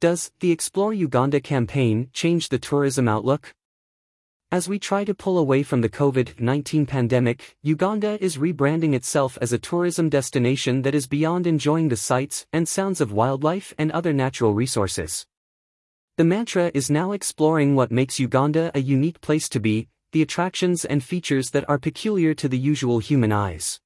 Does the Explore Uganda campaign change the tourism outlook? As we try to pull away from the COVID 19 pandemic, Uganda is rebranding itself as a tourism destination that is beyond enjoying the sights and sounds of wildlife and other natural resources. The mantra is now exploring what makes Uganda a unique place to be, the attractions and features that are peculiar to the usual human eyes.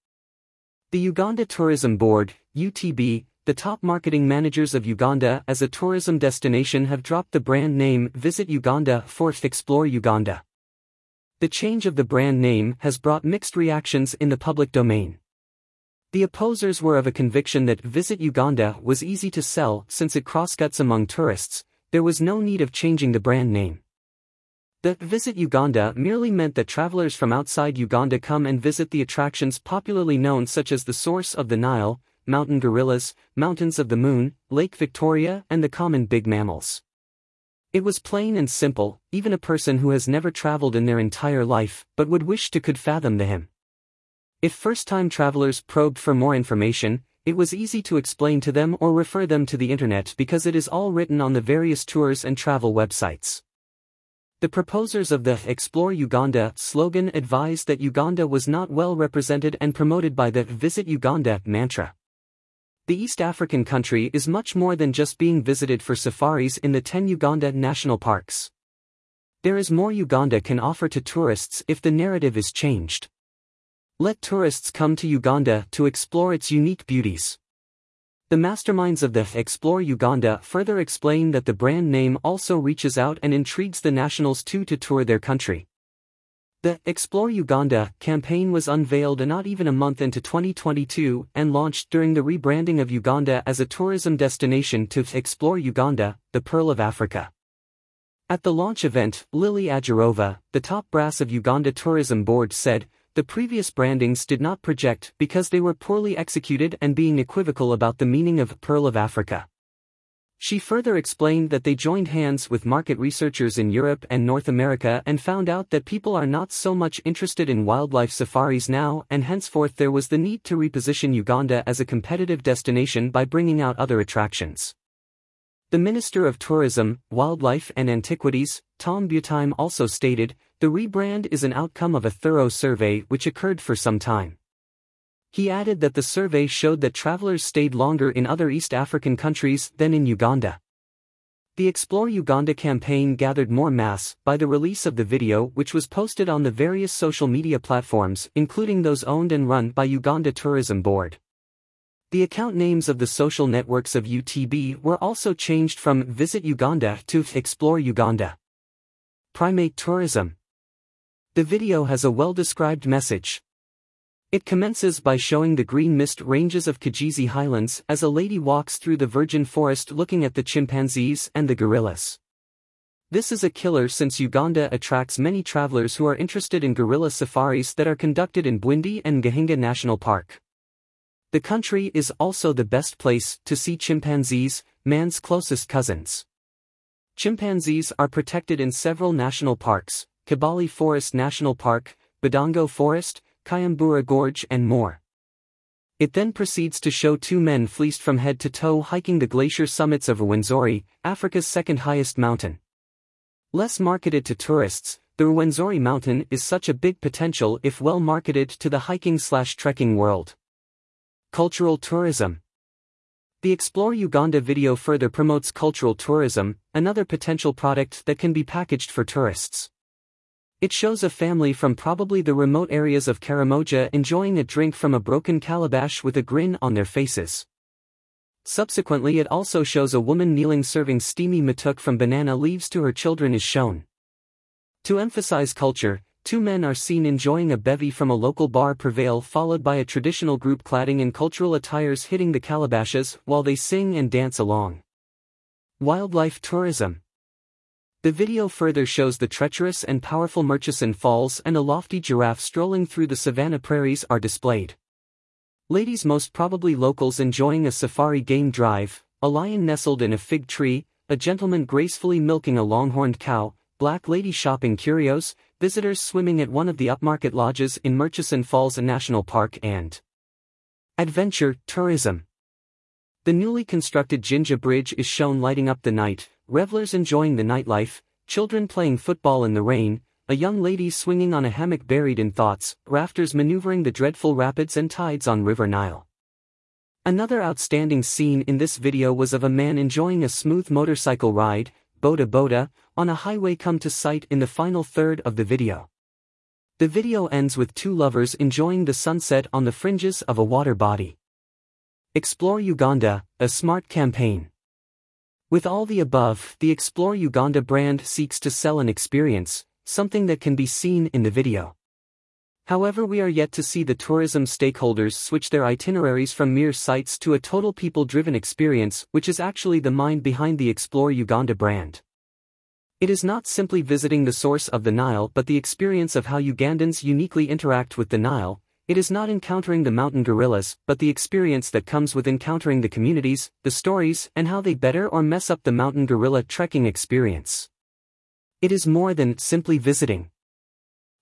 The Uganda Tourism Board, UTB, the top marketing managers of Uganda as a tourism destination have dropped the brand name Visit Uganda for Explore Uganda. The change of the brand name has brought mixed reactions in the public domain. The opposers were of a conviction that Visit Uganda was easy to sell since it crosscuts among tourists, there was no need of changing the brand name. The Visit Uganda merely meant that travelers from outside Uganda come and visit the attractions popularly known such as the Source of the Nile, Mountain Gorillas, Mountains of the Moon, Lake Victoria and the common big mammals. It was plain and simple, even a person who has never traveled in their entire life, but would wish to could fathom the hymn. If first-time travelers probed for more information, it was easy to explain to them or refer them to the internet because it is all written on the various tours and travel websites. The proposers of the Explore Uganda slogan advised that Uganda was not well represented and promoted by the Visit Uganda mantra. The East African country is much more than just being visited for safaris in the 10 Uganda national parks. There is more Uganda can offer to tourists if the narrative is changed. Let tourists come to Uganda to explore its unique beauties. The masterminds of the Explore Uganda further explain that the brand name also reaches out and intrigues the nationals too to tour their country. The Explore Uganda campaign was unveiled not even a month into 2022 and launched during the rebranding of Uganda as a tourism destination to Explore Uganda, the Pearl of Africa. At the launch event, Lily Ajarova, the top brass of Uganda Tourism Board said, the previous brandings did not project because they were poorly executed and being equivocal about the meaning of Pearl of Africa. She further explained that they joined hands with market researchers in Europe and North America and found out that people are not so much interested in wildlife safaris now and henceforth there was the need to reposition Uganda as a competitive destination by bringing out other attractions. The Minister of Tourism, Wildlife and Antiquities, Tom Butime also stated, the rebrand is an outcome of a thorough survey which occurred for some time. He added that the survey showed that travelers stayed longer in other East African countries than in Uganda. The Explore Uganda campaign gathered more mass by the release of the video which was posted on the various social media platforms including those owned and run by Uganda Tourism Board. The account names of the social networks of UTB were also changed from Visit Uganda to Explore Uganda. Primate Tourism The video has a well-described message. It commences by showing the green mist ranges of Kigezi Highlands as a lady walks through the virgin forest looking at the chimpanzees and the gorillas. This is a killer since Uganda attracts many travelers who are interested in gorilla safaris that are conducted in Bwindi and Gahinga National Park. The country is also the best place to see chimpanzees, man's closest cousins. Chimpanzees are protected in several national parks, Kibale Forest National Park, Budongo Forest, Kyambura Gorge and more. It then proceeds to show two men fleeced from head to toe hiking the glacier summits of Rwenzori, Africa's second highest mountain. Less marketed to tourists, the Rwenzori mountain is such a big potential if well marketed to the hiking slash trekking world. Cultural tourism. The Explore Uganda video further promotes cultural tourism, another potential product that can be packaged for tourists. It shows a family from probably the remote areas of Karamoja enjoying a drink from a broken calabash with a grin on their faces. Subsequently it also shows a woman kneeling serving steamy matooke from banana leaves to her children is shown. To emphasize culture, two men are seen enjoying a bevy from a local bar Prevail followed by a traditional group cladding in cultural attires hitting the calabashes while they sing and dance along. Wildlife tourism the video further shows the treacherous and powerful Murchison Falls and a lofty giraffe strolling through the savanna prairies are displayed. Ladies most probably locals enjoying a safari game drive, a lion nestled in a fig tree, a gentleman gracefully milking a longhorned cow, black lady shopping curios, visitors swimming at one of the upmarket lodges in Murchison Falls National Park and adventure tourism. The newly constructed Jinja Bridge is shown lighting up the night, revelers enjoying the nightlife, children playing football in the rain, a young lady swinging on a hammock buried in thoughts, rafters maneuvering the dreadful rapids and tides on River Nile. Another outstanding scene in this video was of a man enjoying a smooth motorcycle ride, boda boda, on a highway come to sight in the final third of the video. The video ends with two lovers enjoying the sunset on the fringes of a water body. Explore Uganda, a smart campaign. With all the above, the Explore Uganda brand seeks to sell an experience, something that can be seen in the video. However we are yet to see the tourism stakeholders switch their itineraries from mere sites to a total people-driven experience which is actually the mind behind the Explore Uganda brand. It is not simply visiting the source of the Nile but the experience of how Ugandans uniquely interact with the Nile, it is not encountering the mountain gorillas, but the experience that comes with encountering the communities, the stories, and how they better or mess up the mountain gorilla trekking experience. It is more than simply visiting.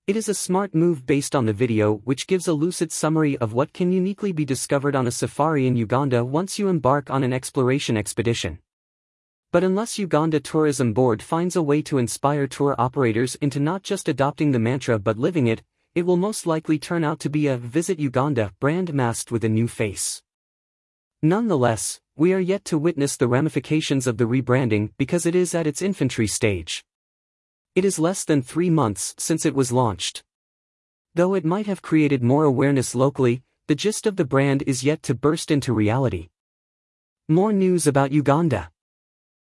It is a smart move based on the video which gives a lucid summary of what can uniquely be discovered on a safari in Uganda once you embark on an exploration expedition. But unless Uganda Tourism Board finds a way to inspire tour operators into not just adopting the mantra but living it, it will most likely turn out to be a Visit Uganda brand masked with a new face. Nonetheless, we are yet to witness the ramifications of the rebranding because it is at its infantry stage. It is less than three months since it was launched. Though it might have created more awareness locally, the gist of the brand is yet to burst into reality. More news about Uganda.